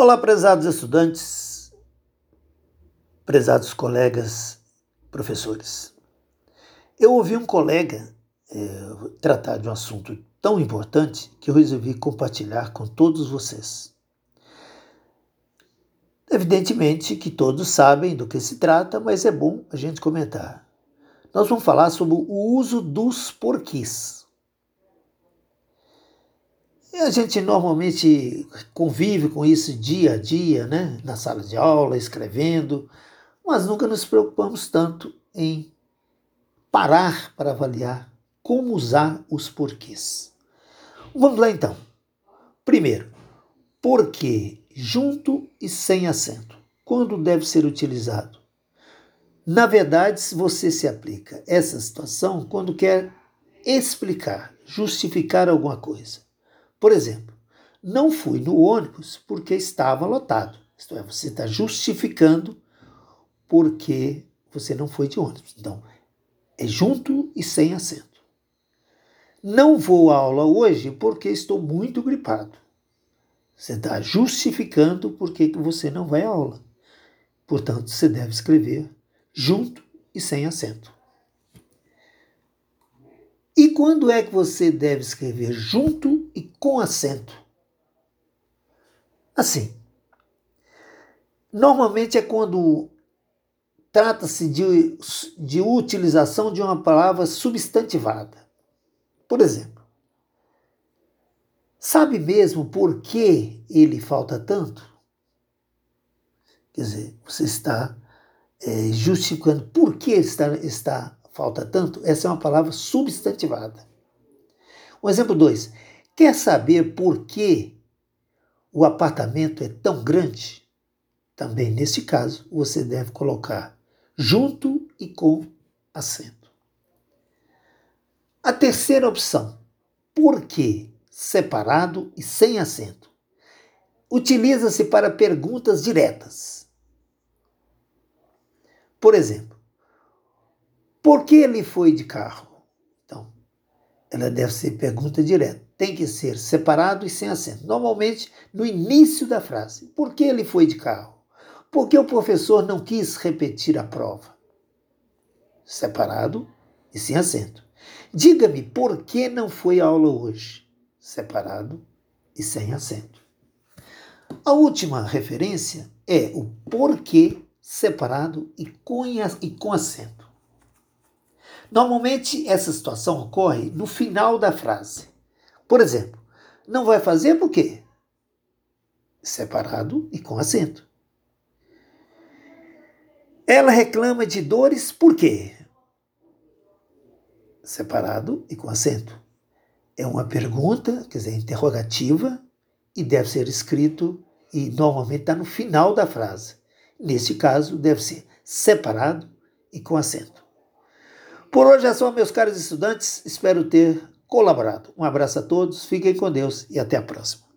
Olá, prezados estudantes, prezados colegas, professores. Eu ouvi um colega é, tratar de um assunto tão importante que eu resolvi compartilhar com todos vocês. Evidentemente que todos sabem do que se trata, mas é bom a gente comentar. Nós vamos falar sobre o uso dos porquês. A gente normalmente convive com isso dia a dia, né? na sala de aula, escrevendo, mas nunca nos preocupamos tanto em parar para avaliar como usar os porquês. Vamos lá então. Primeiro, porquê junto e sem acento. Quando deve ser utilizado? Na verdade, você se aplica essa situação quando quer explicar, justificar alguma coisa. Por exemplo, não fui no ônibus porque estava lotado. Isto é, você está justificando porque você não foi de ônibus. Então, é junto e sem acento. Não vou à aula hoje porque estou muito gripado. Você está justificando por que você não vai à aula. Portanto, você deve escrever junto e sem acento. E quando é que você deve escrever junto e com acento? Assim. Normalmente é quando trata-se de, de utilização de uma palavra substantivada. Por exemplo, Sabe mesmo por que ele falta tanto? Quer dizer, você está é, justificando por que está, está falta tanto? Essa é uma palavra substantivada. O exemplo 2. Quer saber por que o apartamento é tão grande? Também nesse caso, você deve colocar junto e com acento. A terceira opção. Por que separado e sem acento. Utiliza-se para perguntas diretas. Por exemplo, por que ele foi de carro? Então, ela deve ser pergunta direta. Tem que ser separado e sem acento. Normalmente, no início da frase. Por que ele foi de carro? Por que o professor não quis repetir a prova? Separado e sem acento. Diga-me por que não foi aula hoje? separado e sem acento. A última referência é o porquê separado e e com acento. Normalmente essa situação ocorre no final da frase. Por exemplo, não vai fazer por quê? Separado e com acento. Ela reclama de dores por quê? Separado e com acento é uma pergunta, quer dizer, interrogativa, e deve ser escrito e normalmente está no final da frase. Nesse caso, deve ser separado e com acento. Por hoje é só, meus caros estudantes. Espero ter colaborado. Um abraço a todos, fiquem com Deus e até a próxima.